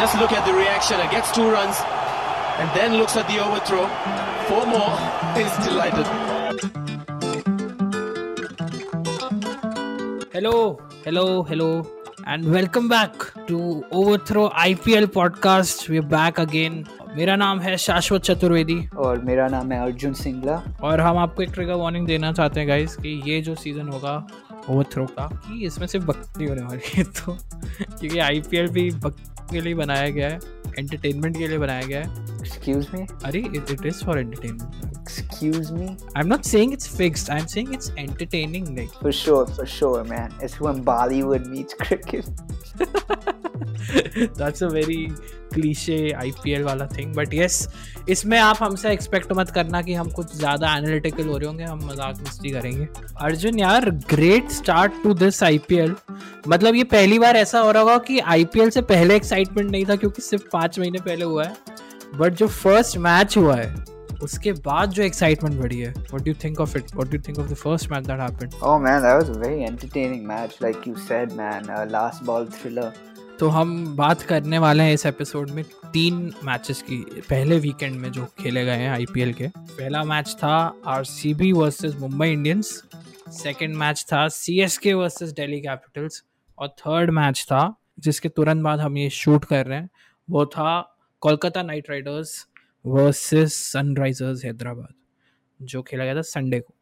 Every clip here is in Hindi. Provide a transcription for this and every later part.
just look at the reaction. It gets two runs and then looks at the overthrow. Four more. He's delighted. Hello, hello, hello, and welcome back to Overthrow IPL podcast. We're back again. मेरा नाम है शाश्वत चतुर्वेदी और मेरा नाम है अर्जुन सिंगला और हम आपको एक ट्रिगर वार्निंग देना चाहते हैं गाइस कि ये जो सीज़न होगा ओवरथ्रो का कि इसमें सिर्फ़ बकरी होने वाली है तो क्योंकि आईपीएल भी बकरी के लिए बनाया गया है एंटरटेनमेंट के लिए बनाया गया है। एक्सक्यूज मी अरे it it is for entertainment excuse me I am not saying it's fixed I am saying it's entertaining like For sure, for sure, man. It's when Bollywood meets cricket. That's a very cliche IPL वाला थिंग बट यस इसमें आप हमसे एक्सपेक्ट मत करना कि हम कुछ ज़्यादा एनालिटिकल हो रहे होंगे हम मज़ाक मस्ती करेंगे। अर्जुन यार great start to this IPL मतलब ये पहली बार ऐसा हो रहा होगा कि आईपीएल से पहले एक्साइटमेंट नहीं था क्योंकि सिर्फ़ पाँच महीने पहले हुआ है। बट जो फ़र्स्ट मैच हुआ है उसके बाद जो एक्साइटमेंट बढ़ी है what do think of it what do think of the first match that happened man, that was a very entertaining match, like you said, man. Uh, last ball thriller. तो हम बात करने वाले हैं इस एपिसोड में तीन मैचेस की। पहले वीकेंड में जो खेले गए हैं आईपीएल के। पहला मैच था RCB versus Mumbai Indians second match था सीएसके वर्सेस दिल्ली कैपिटल्स और थर्ड मैच था, जिसके तुरंत बाद हम ये शूट कर रहे हैं, वो था Kolkata Knight Riders versus Sunrisers Hyderabad, जो खेला गया था संडे को।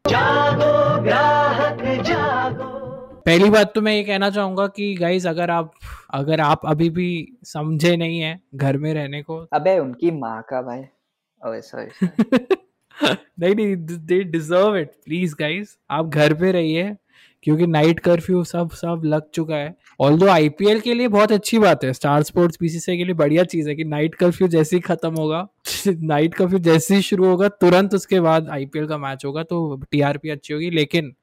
पहली बात तो मैं ये कहना चाहूँगा कि गाइज़ अगर आप अगर आप अभी भी समझे नहीं है घर में रहने को अबे उनकी माँ का भाई। ओए सॉरी नहीं नहीं they deserve it please guys आप घर पे रहिए क्योंकि नाइट कर्फ्यू सब सब लग चुका है। ऑल दो आईपीएल के लिए बहुत अच्छी बात है स्टार स्पोर्ट्स बीसीसीआई के लिए बढ़िया चीज़ है कि नाइट कर्फ्यू जैसे ही खत्म होगा नाइट कर्फ्यू जैसे ही शुरू होगा तुरंत उसके बाद आईपीएल का मैच होगा तो टीआरपी अच्छी होगी लेकिन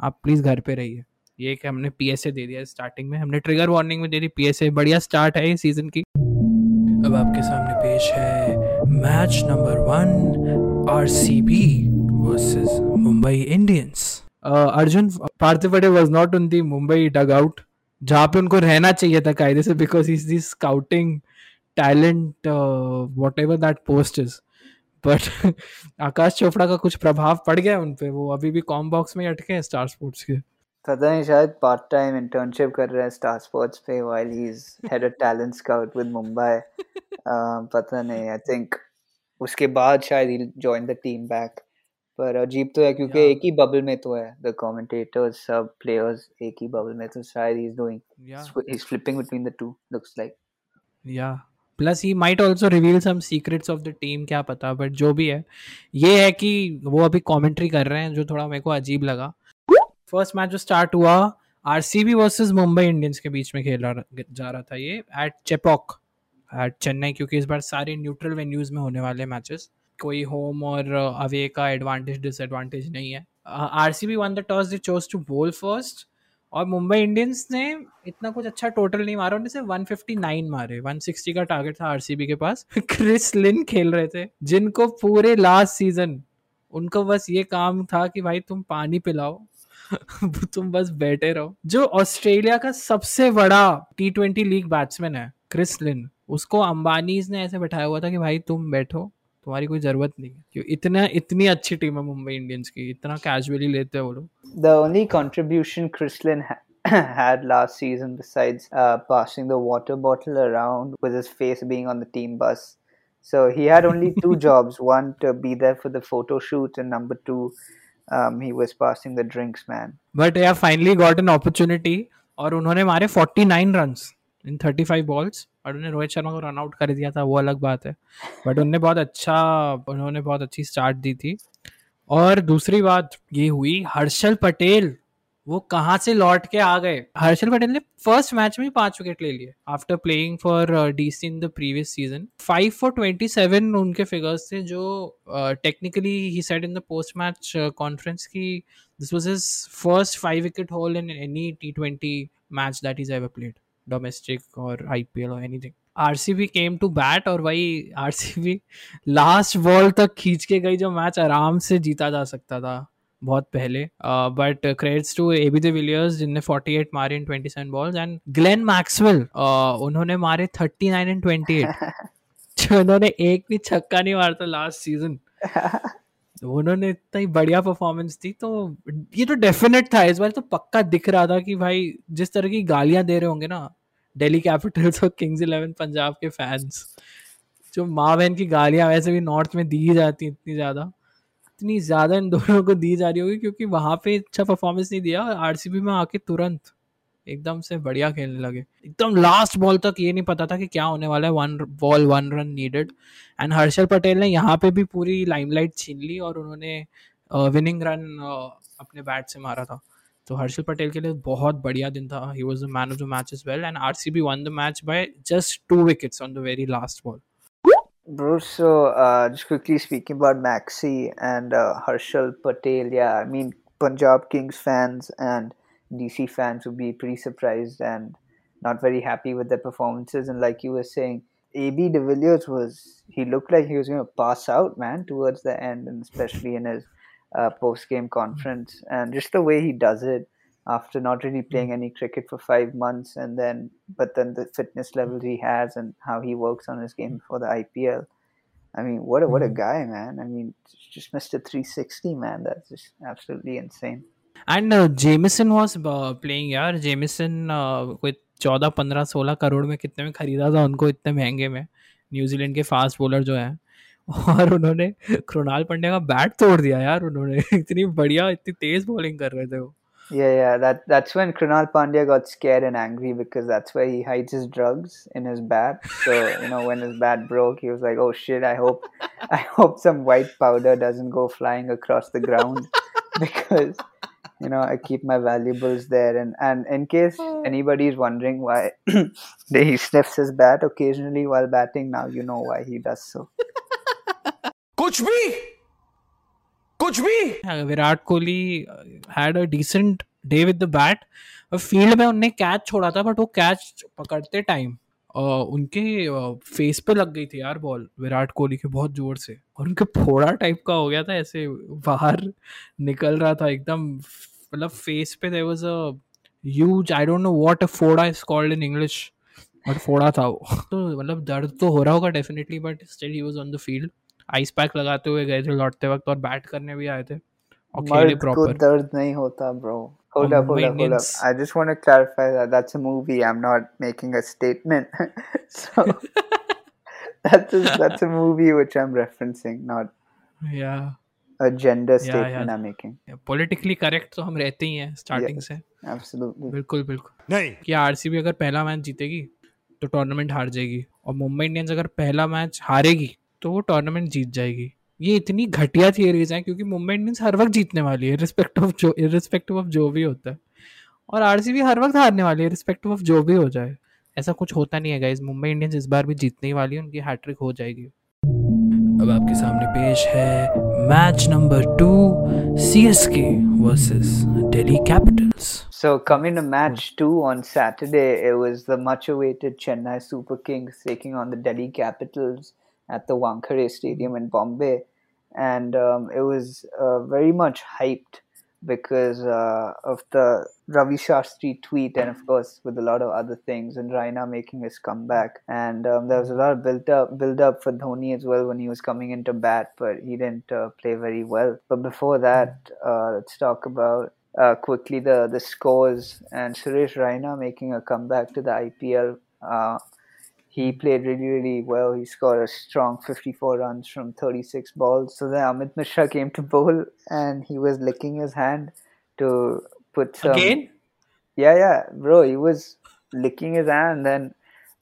आप प्लीज़ घर पे रहिए। ये कि हमने पीएसए दे दिया स्टार्टिंग में हमने ट्रिगर वार्निंग में दे दी पीएसए बढ़िया स्टार्ट है सीज़न की। अब आपके सामने पेश है match number one RCB versus Mumbai Indians Arjun Parthiv Patel was not on the Mumbai dugout जहाँ पे उनको रहना चाहिए था कायदे से because is the scouting talent whatever that post is but Aakash Chopra का कुछ प्रभाव पड़ गया उन पे वो अभी भी कॉम बॉक्स में अटके हैं स्टार स्पोर्ट्स के। पता नहीं शायद पार्ट टाइम इंटर्नशिप कर रहा है स्टार स्पोर्ट्स पे while he's head of talent scout with Mumbai. Uh, पता नहीं आई थिंक उसके बाद शायद he'll join the team back. पर अजीब तो है क्योंकि Yeah. एक ही बबल में तो है द commentators सब प्लेयर्स एक ही बबल में तो शायद he's doing Yeah. he's flipping between the two looks like. Yeah plus he might also reveal some secrets of the team क्या पता बट जो भी है ये है कि वो अभी कमेंट्री कर रहे हैं जो थोड़ा मेरे को अजीब लगा फ़र्स्ट मैच जो स्टार्ट हुआ, आरसीबी वर्सेस मुंबई इंडियंस के बीच में खेला जा रहा था ये एट चेपॉक एट चेन्नई क्योंकि इस बार सारे न्यूट्रल वेन्यूज में होने वाले मैचेस कोई होम और अवे का एडवांटेज डिसएडवांटेज नहीं है। RCB won the toss they chose to bowl first और मुंबई इंडियंस ने इतना कुछ अच्छा टोटल नहीं मारा, उन्हें सिर्फ़ 159 मारे। 160 का टारगेट था आरसीबी के पास। क्रिस लिन खेल रहे थे, जिनको पूरे लास्ट सीज़न उनको बस ये काम था कि भाई तुम पानी पिलाओ। तुम बस बैठे रहो जो ऑस्ट्रेलिया का सबसे बड़ा टी ट्वेंटी लीग बैट्समैन है क्रिस लिन उसको अंबानीज ने ऐसे बैठाया हुआ था कि भाई तुम बैठो तुम्हारी कोई ज़रूरत नहीं है क्यों इतना इतनी अच्छी टीम है मुंबई इंडियंस की इतना कैजुअली लेते हैं वो लोग The only contribution Chrislin ha- had last season, besides uh, passing the water bottle around with his face being on the team bus. So he had only two jobs one, to be there for the photo shoot, and number two, um, he was passing the drinks, man. But yeah finally got an opportunity और उन्होंने मारे 49 रन इन 35 बॉल्स और उन्होंने रोहित शर्मा को रन आउट कर दिया था वो अलग बात है। बट उन्होंने बहुत अच्छा उन्होंने बहुत अच्छी स्टार्ट दी थी। और दूसरी बात ये हुई हर्षल पटेल वो कहाँ से लौट के आ गए? हर्षल पटेल ने फ़र्स्ट मैच में पाँच विकेट ले लिए after playing for DC in the previous season five for twenty seven उनके फिगर्स थे जो technically he said in the post match conference की this this was his first five wicket haul in any T20 match that he's ever played, domestic or IPL or anything. RCB came to bat और वही RCB लास्ट बॉल तक खींच के गई जो मैच आराम से जीता जा सकता था। बहुत पहले। But credits to AB de Villiers जिनने 48 मारे in 27 balls and Glenn Maxwell उन्होंने मारे 39 इन 28 जो उन्होंने एक भी छक्का नहीं मारा था लास्ट सीज़न उन्होंने इतना ही बढ़िया परफॉर्मेंस दी तो ये तो डेफिनेट था। इस बार तो पक्का दिख रहा था कि भाई जिस तरह की गालियाँ दे रहे होंगे ना दिल्ली कैपिटल्स और किंग्स इलेवन पंजाब के फैंस जो माँ बहन की गालियाँ वैसे भी नॉर्थ में दी जाती इतनी ज़्यादा। इतनी ज़्यादा इन दोनों को दी जा रही होगी क्योंकि वहाँ पे अच्छा परफॉर्मेंस नहीं दिया और आरसीबी में आके तुरंत एकदम से बढ़िया खेलने लगे। एकदम लास्ट बॉल तक ये नहीं पता था कि क्या होने वाला है one ball one run needed and Harshal Patel ने यहाँ पे भी पूरी लाइमलाइट छीन ली और उन्होंने विनिंग रन अपने बैट से मारा था। तो हर्षल पटेल के लिए बहुत बढ़िया दिन था। He was the man of the match is well and R C B won the match by just two wickets on the very last ball Bro, so uh, just quickly speaking about Maxi and uh, Harshal Patel, yeah, I mean, Punjab Kings fans and DC fans would be pretty surprised and not very happy with their performances. And like you were saying, AB de Villiers was, he looked like he was going to pass out, man, towards the end, and especially in his uh, post game conference. And just the way he does it after not really playing any cricket for five months, and then, but then the fitness levels he has and how he works on his game for the IPL. I mean, what a, what a guy, man. I mean, just Mr. 360, man. That's just absolutely insane. And Jamieson was playing यार जेमिसन uh, कोई चौदह पंद्रह सोलह करोड़ में कितने में खरीदा था उनको इतने महंगे में न्यूजीलैंड के फास्ट बॉलर जो हैं और उन्होंने कृणाल पंड्या का बैट तोड़ दिया यार उन्होंने इतनी बढ़िया इतनी तेज बॉलिंग कर रहे थे वो yeah, yeah. That that's when Krunal Pandya got scared and angry because that's where he hides his drugs in his bat. So you know, when his bat broke, he was like, "Oh shit! I hope, I hope some white powder doesn't go flying across the ground because." You know, I keep my valuables there, and, and in case hmm. anybody is wondering why he sniffs his bat occasionally while batting, now you know why he does so. Coach me! कुछ भी। Virat Kohli had a decent day with the bat field में उनने कैच छोड़ा था बट वो कैच पकड़ते टाइम उनके फेस पे लग गई थी यार बॉल विराट कोहली के बहुत ज़ोर से। और उनके फोड़ा टाइप का हो गया था, ऐसे बाहर निकल रहा था एकदम मतलब फेस पे there was a huge I don't know what a फोड़ा is called in English but फोड़ा था वो। तो मतलब दर्द तो हो रहा होगा definitely but still he was on the field ice pack लगाते हुए गए थे लौटते वक्त और बैट करने भी आए थे और खेले प्रॉपर दर्द नहीं होता bro Hold up, hold up, hold up. I just want to clarify that that's a movie. I'm not making a statement. so that's a, that's a movie which I'm referencing, not yeah a gender statement yeah, yeah. I'm making. Yeah, politically correct तो हम रहते ही हैं स्टार्टिंग से absolutely बिल्कुल बिल्कुल नहीं कि आरसीबी अगर पहला मैच जीतेगी तो टूर्नामेंट हार जाएगी और मुंबई इंडियंस अगर पहला मैच हारेगी तो वो टूर्नामेंट जीत जाएगी। ये इतनी घटिया थियरीज हैं क्योंकि मुंबई इंडियंस हर वक्त जीतने वाली है रिस्पेक्ट ऑफ़ जो रिस्पेक्टिव ऑफ़ जो भी होता है। और आरसीबी हर वक्त हारने वाली है रिस्पेक्टिव ऑफ़ जो भी हो जाए। ऐसा कुछ होता नहीं है गाइज़ मुंबई इंडियंस इस बार भी जीतने वाली है उनकी हैट्रिक हो जाएगी। अब आपके सामने पेश है match number two C S K versus Delhi Capitals So coming to match two on Saturday, it was the much awaited Chennai Super Kings taking on the Delhi Capitals. At the Wankhede Stadium in Bombay. And um, it was uh, very much hyped because uh, of the Ravi Shastri tweet, and of course with a lot of other things, and Raina making his comeback. And um, there was a lot of build up, build up for Dhoni as well when he was coming into bat, but he didn't uh, play very well. But before that, uh, let's talk about. Uh, quickly the the scores and Suresh Raina making a comeback to the IPL uh, he played really, really well. He scored a strong 54 runs from 36 balls. So then Amit Mishra came to bowl and he was licking his hand to put some. Again? Yeah, yeah, bro. He was licking his hand. Then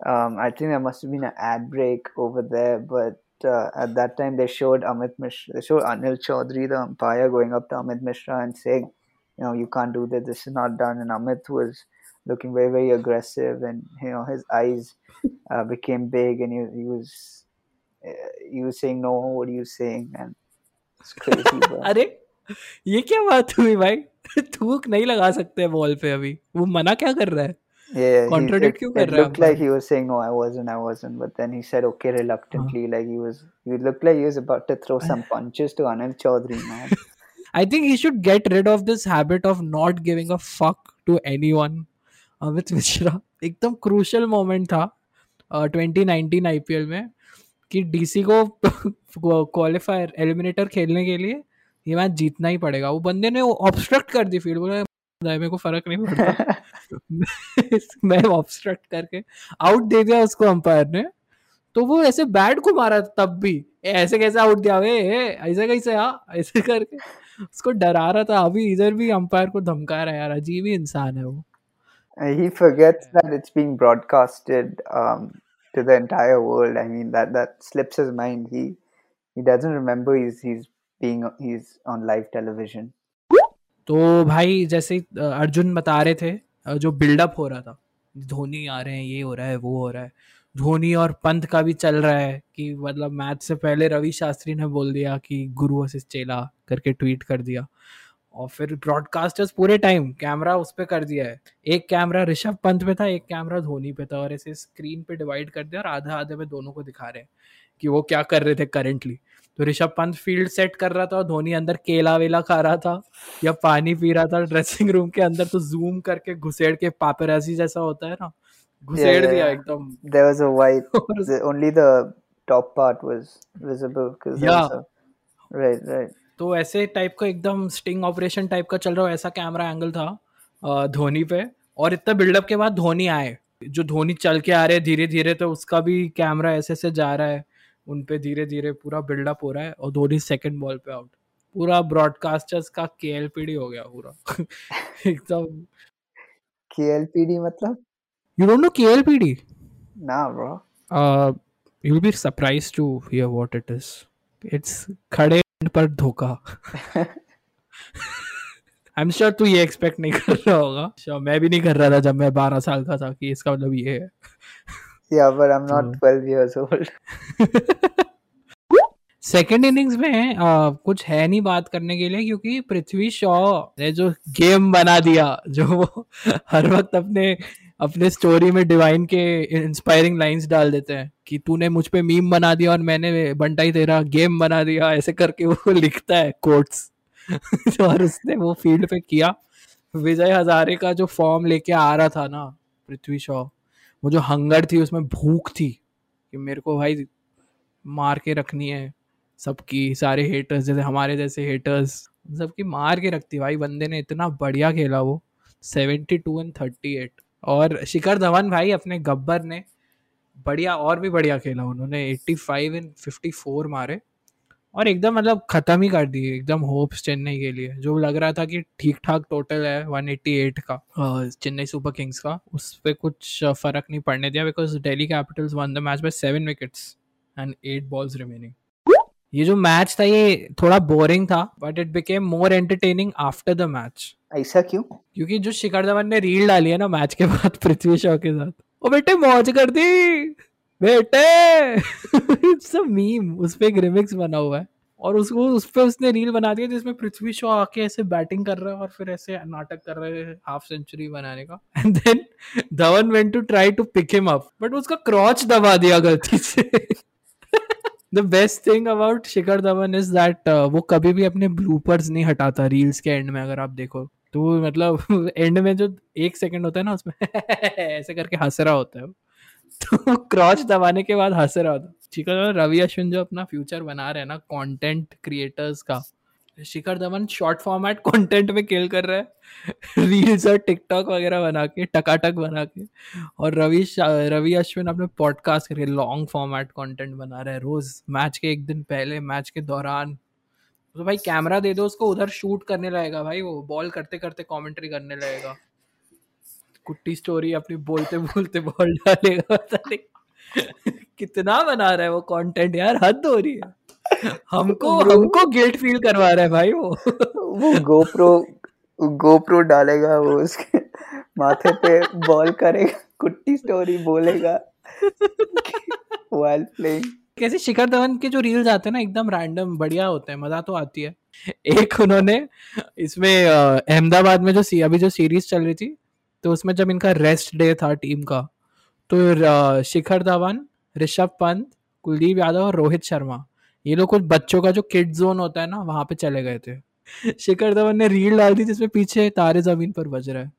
um, I think there must have been an ad break over there. But uh, at that time, they showed Amit Mishra, they showed Anil Chaudhary, the umpire, going up to Amit Mishra and saying, you know, you can't do this. This is not done. And Amit was looking very, very aggressive. And, you know, his eyes uh, became big, and he, he was uh, he was saying no. What are you saying? And it's crazy. Bro. अरे ये क्या बात हुई भाई थूक नहीं लगा सकते बॉल पे अभी वो मना क्या कर रहा है yeah contradict क्यों कर रहा है looked like he was saying no I wasn't I wasn't but then he said okay reluctantly uh-huh. like he was he looked like he was about to throw some punches to Anil Chaudhary man I think he should get rid of this habit of not giving a fuck to anyone. Amit Mishra, एकदम क्रूशल मोमेंट था ट्वेंटी नाइनटीन आईपीएल में, कि डीसी को क्वालिफायर एलिमिनेटर खेलने के लिए ये मैच जीतना ही पड़ेगा। वो बंदे ने वो ऑब्स्ट्रक्ट कर दी फ़ील्ड बोला मेरे को फ़र्क नहीं पड़ता। मैं ऑब्स्ट्रक्ट करके आउट दे दिया उसको अंपायर ने। तो वो ऐसे बैट को मारा तब भी। ऐसे कैसे आउट दिया? वे ऐसे कैसे आ ऐसे करके। उसको डरा रहा था। अभी इधर भी अंपायर को धमका रहा है, यार, अजीब ही इंसान है वो। He forgets that it's being broadcasted um, to the entire world. I mean that that slips his mind. He he doesn't remember he's he's being he's on live television. तो भाई जैसे अर्जुन बता रहे थे जो बिल्डअप हो रहा था धोनी आ रहे हैं ये हो रहा है वो हो रहा है धोनी और पंत का भी चल रहा है कि मतलब मैच से पहले रवि शास्त्री ने बोल दिया कि गुरु असिस चेला करके ट्वीट कर दिया और फिर ब्रॉडकास्टर्स पूरे टाइम कैमरा उस पर कर दिया है। एक कैमरा ऋषभ पंत पे था एक कैमरा धोनी पे था और ऐसे स्क्रीन पे डिवाइड कर दिया और आधा आधे में दोनों को दिखा रहे हैं कि वो क्या कर रहे थे करेंटली तो ऋषभ पंत फ़ील्ड सेट कर रहा था और धोनी अंदर केला वेला खा रहा था या पानी पी रहा था ड्रेसिंग रूम के अंदर तो जूम करके घुसेड़ के पापेरासी जैसा होता है ना घुसेड़ दिया एकदम। Was a white the, only the top part was visible because yeah. right right. तो ऐसे टाइप का एकदम स्टिंग ऑपरेशन टाइप का चल रहा है ऐसा कैमरा एंगल था धोनी पे। और इतना बिल्डअप के बाद धोनी आए। जो धोनी चल के आ रहे हैं धीरे धीरे तो उसका भी कैमरा ऐसे ऐसे जा रहा है। उन पे धीरे धीरे पूरा बिल्डअप हो रहा है और धोनी सेकंड बॉल पे आउट पूरा ब्रॉडकास्टर्स का केएलपीडी हो गया पूरा। एकदम। केएलपीडी मतलब? You don't know KLPD? Nah, bro. Uh, you'll be surprised to hear what it is. It's खड़े पर धोखा। आई एम श्योर तू ये एक्सपेक्ट नहीं कर रहा होगा। Sure, मैं भी नहीं कर रहा था जब मैं 12 साल का था कि इसका मतलब ये है। Yeah but i'm not 12 years old. Second innings में आ, कुछ है नहीं बात करने के लिए क्योंकि पृथ्वी शॉ ने जो गेम बना दिया जो वो हर वक्त अपने अपने स्टोरी में डिवाइन के इंस्पायरिंग लाइंस डाल देते हैं कि तूने मुझ पे मीम बना दिया और मैंने बंटाई तेरा गेम बना दिया, ऐसे करके वो लिखता है कोट्स और उसने वो फ़ील्ड पे किया। विजय हजारे का जो फॉर्म लेके आ रहा था ना, पृथ्वी शॉ, वो जो हंगर थी, उसमें भूख थी कि मेरे को भाई मार के रखनी है सबकी, सारे हेटर्स जैसे हमारे जैसे हेटर्स सबकी मार के रखती भाई, बंदे ने इतना बढ़िया खेला वो seventy two and thirty eight और शिखर धवन भाई अपने गब्बर ने बढ़िया, और भी बढ़िया खेला। उन्होंने eighty five and fifty four मारे और एकदम मतलब ख़त्म ही कर दिए। एकदम होप्स चेन्नई के लिए। जो लग रहा था कि ठीक ठाक टोटल है 188 का चेन्नई सुपर किंग्स का, उस पर कुछ फ़र्क नहीं पड़ने दिया because Delhi Capitals won the match by seven wickets and eight balls remaining ये जो मैच था ये थोड़ा बोरिंग था but it became more entertaining after the match ऐसा क्यों? क्योंकि जो शिखर धवन ने रील डाली है ना मैच के बाद पृथ्वी शॉ के साथ। ओ बेटे मौज कर दी बेटे! इट्स अ मीम उस पे एक रिमिक्स बना हुआ है। और उसको उस पे उसने रील बना दिया जिसमें पृथ्वी शॉ आके ऐसे बैटिंग कर रहा है और फिर ऐसे नाटक कर रहे हैं हाफ़ सेंचुरी बनाने का। And then Dhawan went to try to pick him up but उसका क्रॉच दबा दिया गलती से। The best thing about Shikhar Dhawan is that वो कभी भी अपने ब्लूपर्स नहीं हटाता रील्स के एंड में, अगर आप देखो। तो मतलब एंड में जो एक सेकंड होता है ना, उसमें ऐसे करके हंस रहा होता है तो क्रॉच दबाने के बाद हंस रहा होता शिखर धवन रवि अश्विन जो अपना फ्यूचर बना रहे हैं ना कॉन्टेंट क्रिएटर्स का Shikhar Dhawan short format content में खेल कर रहा है। रील्स और टिकटॉक वगैरह बना के, टकाटक बना के। और रवि रवि अश्विन अपने पॉडकास्ट करके लॉन्ग फॉर्मेट कंटेंट बना रहा है रोज मैच के एक दिन पहले मैच के दौरान। तो भाई कैमरा दे दो उसको, उधर शूट करने लगेगा भाई वो बॉल करते करते कमेंट्री करने लगेगा। कुट्टी स्टोरी अपनी बोलते बोलते बॉल डालेगा कितना बना रहा है वो कंटेंट यार, हद हो रही है। हमको हमको गिल्ट फील करवा रहा है भाई वो। वो गोप्रो गोप्रो डालेगा वो उसके माथे पे बॉल करेगा कुट्टी स्टोरी बोलेगा। व्हाइल प्लेइंग कैसे शिखर धवन के जो रील्स आते हैं ना एकदम रैंडम बढ़िया होते हैं मज़ा तो आती है। एक उन्होंने इसमें अहमदाबाद में जो सी अभी जो सीरीज़ चल रही थी तो उसमें जब इनका रेस्ट डे था टीम का तो शिखर धवन ऋषभ पंत कुलदीप यादव और रोहित शर्मा। ये लोग कुछ बच्चों का जो किड जोन होता है ना वहाँ पे चले गए थे। शिखर धवन ने रील डाल दी जिसमें पीछे तारे ज़मीन पर बज रहा है।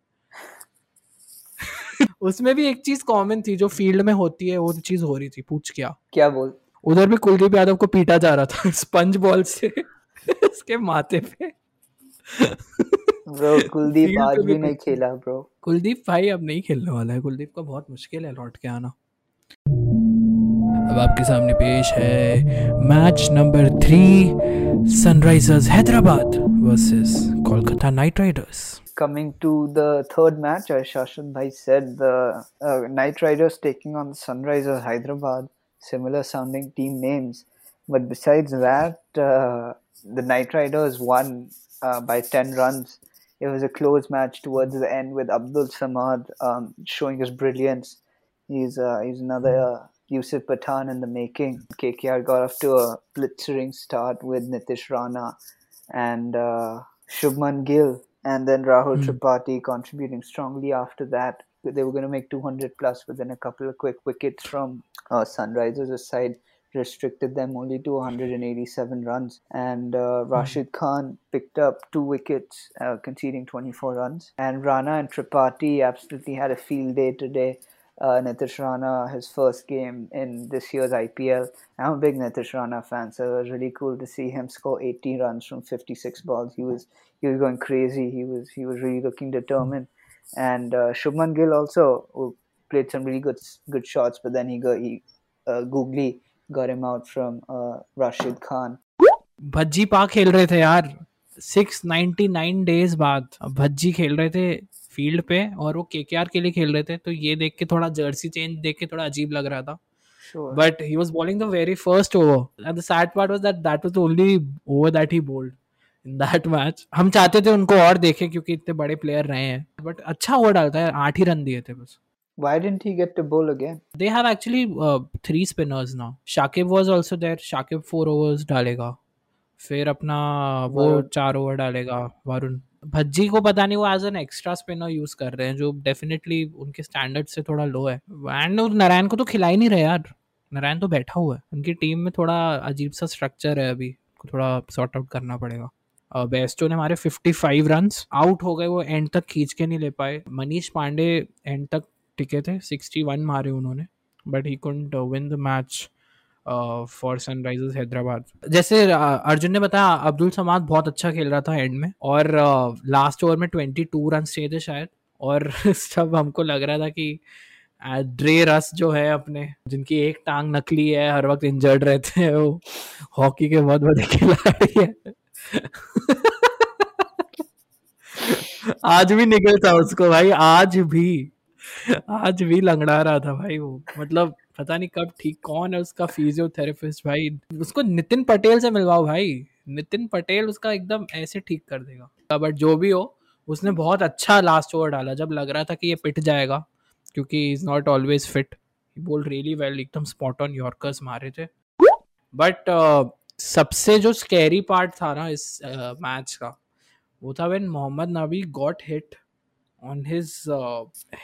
उसमें भी एक चीज़ कॉमन थी जो फ़ील्ड में होती है वो चीज़ हो रही थी पूछ क्या? क्या बोल? उधर भी कुलदीप यादव को पीटा जा रहा था स्पंज बॉल से उसके माथे पे। ब्रो कुलदीप आज भी नहीं खेला ब्रो कुलदीप भाई अब नहीं खेलने वाला है कुलदीप का बहुत मुश्किल है लौट के आना। अब आपके सामने पेश है match number three Sunrisers Hyderabad versus Kolkata Knight Riders coming to the third match, as Shashan Bhai said, the uh, Knight Riders taking on the Sunrisers Hyderabad, similar sounding team names. But besides that, uh, the Knight Riders won uh, by 10 runs. It was a close match towards the end with Abdul Samad um, showing his brilliance. He's, uh, he's another uh, Yusuf Pathan in the making. KKR got off to a blitzering start with Nitish Rana and uh, Shubman Gill, and then Rahul Hmm. Tripathi contributing strongly after that. They were going to make 200 plus, but then a couple of quick wickets from uh, Sunrisers' side restricted them only to 187 runs. And uh, Rashid Khan picked up two wickets, uh, conceding 24 runs. And Rana and Tripathi absolutely had a field day today Uh, Nitish Rana, his first game in this year's IPL. I'm a big Nitish Rana fan, so it was really cool to see him score 80 runs from 56 balls. He was he was going crazy. He was he was really looking determined. And uh, Shubman Gill also who played some really good good shots, but then he got he uh, googly got him out from uh, Rashid Khan. Bhajji pa खेल रहे थे यार 699 डेज बाद अब भज्जी खेल रहे थे फ़ील्ड पे और वो केकेआर के लिए खेल रहे थे तो ये देख के थोड़ा जर्सी चेंज देख के थोड़ा अजीब लग रहा था but he was bowling the very first over and the part was that that was only over that he bowled in that match हम चाहते थे उनको और देखें क्योंकि इतने बड़े प्लेयर रहे हैं बट अच्छा ओवर डालता है आठ ही रन दिए थे बस Why didn't he get to bowl again? They have actually uh, three spinners now. Shakib was also there. Shakib four overs डालेगा. फिर अपना वो चार ओवर डालेगा वरुण भज्जी को पता नहीं, वो as an extra spinner use कर रहे हैं, जो डेफिनेटली उनके स्टैंडर्ड से थोड़ा लो है। एंड नारायण को तो खिला ही नहीं रहे यार। नारायण तो बैठा हुआ है। उनकी टीम में थोड़ा अजीब सा स्ट्रक्चर है अभी थोड़ा सॉर्ट आउट करना पड़ेगा। बेस्टो ने हमारे 55 रन्स आउट हो गए वो एंड तक खींच के नहीं ले पाए। मनीष पांडे एंड तक टिके थे 61 मारे उन्होंने। But he couldn't win the match for Sunrisers Hyderabad. जैसे अर्जुन ने बताया, अब्दुल समाद बहुत अच्छा खेल रहा था एंड में और लास्ट ओवर में 22 रन चाहिए थे शायद और सब हमको लग रहा था कि ड्रे रस जो है अपने, जिनकी एक टांग नकली है, हर वक्त इंजर्ड रहते हैं, वो हॉकी के बहुत बड़े खिलाड़ी है। आज भी निकलता उसको भाई, आज भी। आज भी लंगड़ा रहा था भाई वो। मतलब पता नहीं कब ठीक कौन है उसका फिजियोथेरेपिस्ट भाई। उसको नितिन पटेल से मिलवाओ भाई। नितिन पटेल उसका एकदम ऐसे ठीक कर देगा। बट जो भी हो उसने बहुत अच्छा लास्ट ओवर डाला। जब लग रहा था कि ये पिट जाएगा क्योंकि is not always fit bowl really well एकदम स्पॉट ऑन यॉर्कर्स मारे थे। बट uh, सबसे जो स्कैरी पार्ट था ना इस मैच uh, का वो था when Mohammad Nabi got hit on his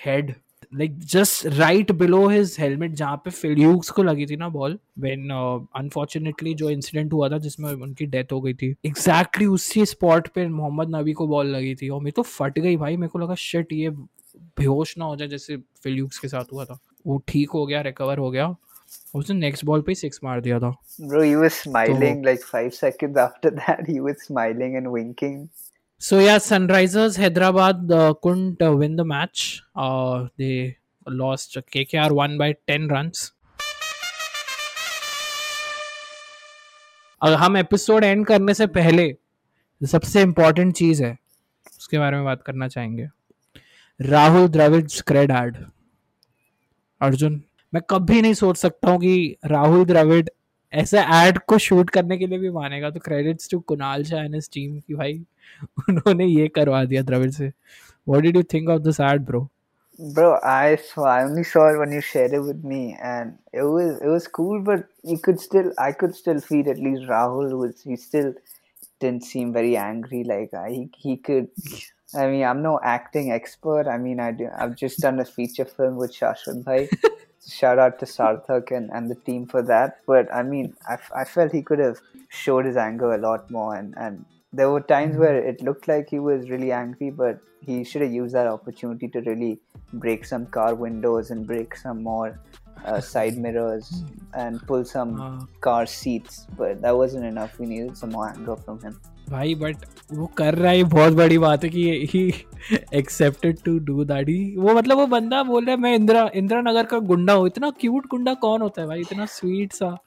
head like just right below his helmet जहाँ पे फिल्यूक्स को लगी थी ना बॉल व्हेन अनफॉर्चुनेटली जो इंसिडेंट हुआ था जिसमें उनकी डेथ हो गई थी एग्जैक्टली exactly उसी स्पॉट पे मोहम्मद नबी को बॉल लगी थी और मेरे तो फट गई भाई मेरे को लगा शिट ये बेहोश ना हो जाए जैसे फिल्यूक्स के साथ हुआ था वो ठीक हो गया रिकवर हो गया उसने नेक्स्ट बॉल पे सिक्स मार दिया था Bro, he was smiling like five seconds after that. He was smiling and winking. So yeah, Sunrisers Hyderabad uh, couldn't uh, win the match. Uh, they lost. KKR won by 10 runs. अगर हम एपिसोड एंड करने से पहले सबसे इम्पोर्टेंट चीज़ है उसके बारे में बात करना चाहेंगे राहुल द्रविड स्क्रेड अर्जुन मैं कभी नहीं सोच सकता हूँ कि राहुल द्रविड ऐसे एड को शूट करने के लिए भी मानेगा तो credits to Kunal Shah and his team की भाई उन्होंने ये करवा दिया द्रविड़ से what did you think of this ad bro Bro, I saw. I only saw it when you shared it with me, and it was it was cool. But you could still, I could still feel at least Rahul was. He still didn't seem very angry. Like uh, he he could. I mean, I'm no acting expert. I mean, I do. I've just done a feature film with Shashwat Bhai. Shout out to Sarthak and, and the team for that. But I mean, I, I felt he could have showed his anger a lot more and, and there were times where it looked like he was really angry, but he should have used that opportunity to really break some car windows and break some more uh, side mirrors and pull some हाँ car seats. But that wasn't enough. We needed some more anger from him. भाई बट वो कर रहा है बहुत बड़ी बात है कि he accepted to do that he वो मतलब वो बंदा बोल रहा है मैं इंदिरा इंदिरा नगर का गुंडा हूँ। इतना क्यूट गुंडा कौन होता है भाई? इतना स्वीट सा।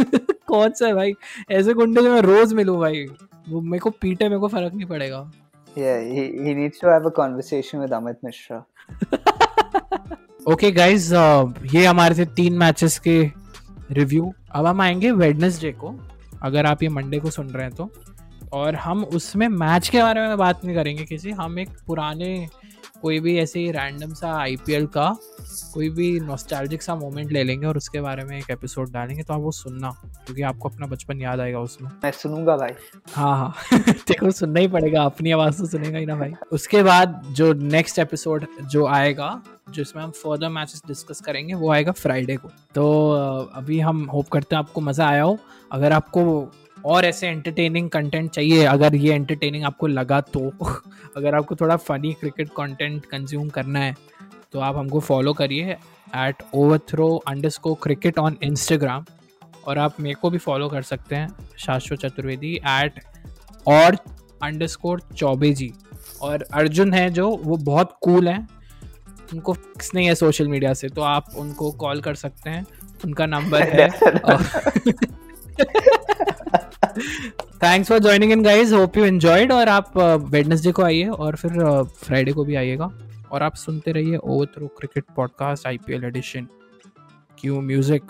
कौन सा है भाई? ऐसे गुंडे जो मैं रोज मिलूं भाई। वो मेरे को पीटे मेरे को फ़र्क नहीं पड़ेगा। Yeah, he, he needs to have a conversation with Amit Mishra. Okay guys ये हमारे थे तीन मैचेस के रिव्यू अब हम आएँगे वेडनेसडे को। अगर आप ये मंडे को सुन रहे हैं तो। और हम उसमें मैच के बारे में बात नहीं करेंगे किसी। हम एक पुराने कोई भी ऐसे ही रैंडम सा आईपीएल का कोई भी नॉस्टैल्जिक सा मोमेंट ले लेंगे और उसके बारे में एक एपिसोड डालेंगे तो आप वो सुनना क्योंकि आपको अपना बचपन याद आएगा उसमें। मैं सुनूँगा भाई। हाँ हाँ। देखो सुनना ही पड़ेगा अपनी आवाज़ तो सुनेगा ही ना भाई। उसके बाद जो नेक्स्ट एपिसोड जो आएगा जिसमें हम फर्दर मैचेस डिस्कस करेंगे वो आएगा फ्राइडे को। तो अभी हम होप करते हैं आपको मज़ा आया हो। अगर आपको और ऐसे एंटरटेनिंग कंटेंट चाहिए। अगर ये एंटरटेनिंग आपको लगा तो अगर आपको थोड़ा फनी क्रिकेट कंटेंट कंज्यूम करना है तो आप हमको फॉलो करिए at over throw underscore cricket on Instagram और आप मेरे को भी फॉलो कर सकते हैं शाश्वत चतुर्वेदी एट और अंडर स्कोर चौबे जी और अर्जुन है जो वो बहुत कूल हैं। उनको फिक्स नहीं है सोशल मीडिया से तो आप उनको कॉल कर सकते हैं। उनका नंबर है thanks for joining in guys hope you enjoyed और आप वेडनेसडे को आइए और फिर फ्राइडे को भी आइएगा। और आप सुनते रहिए over through cricket podcast IPL edition cue music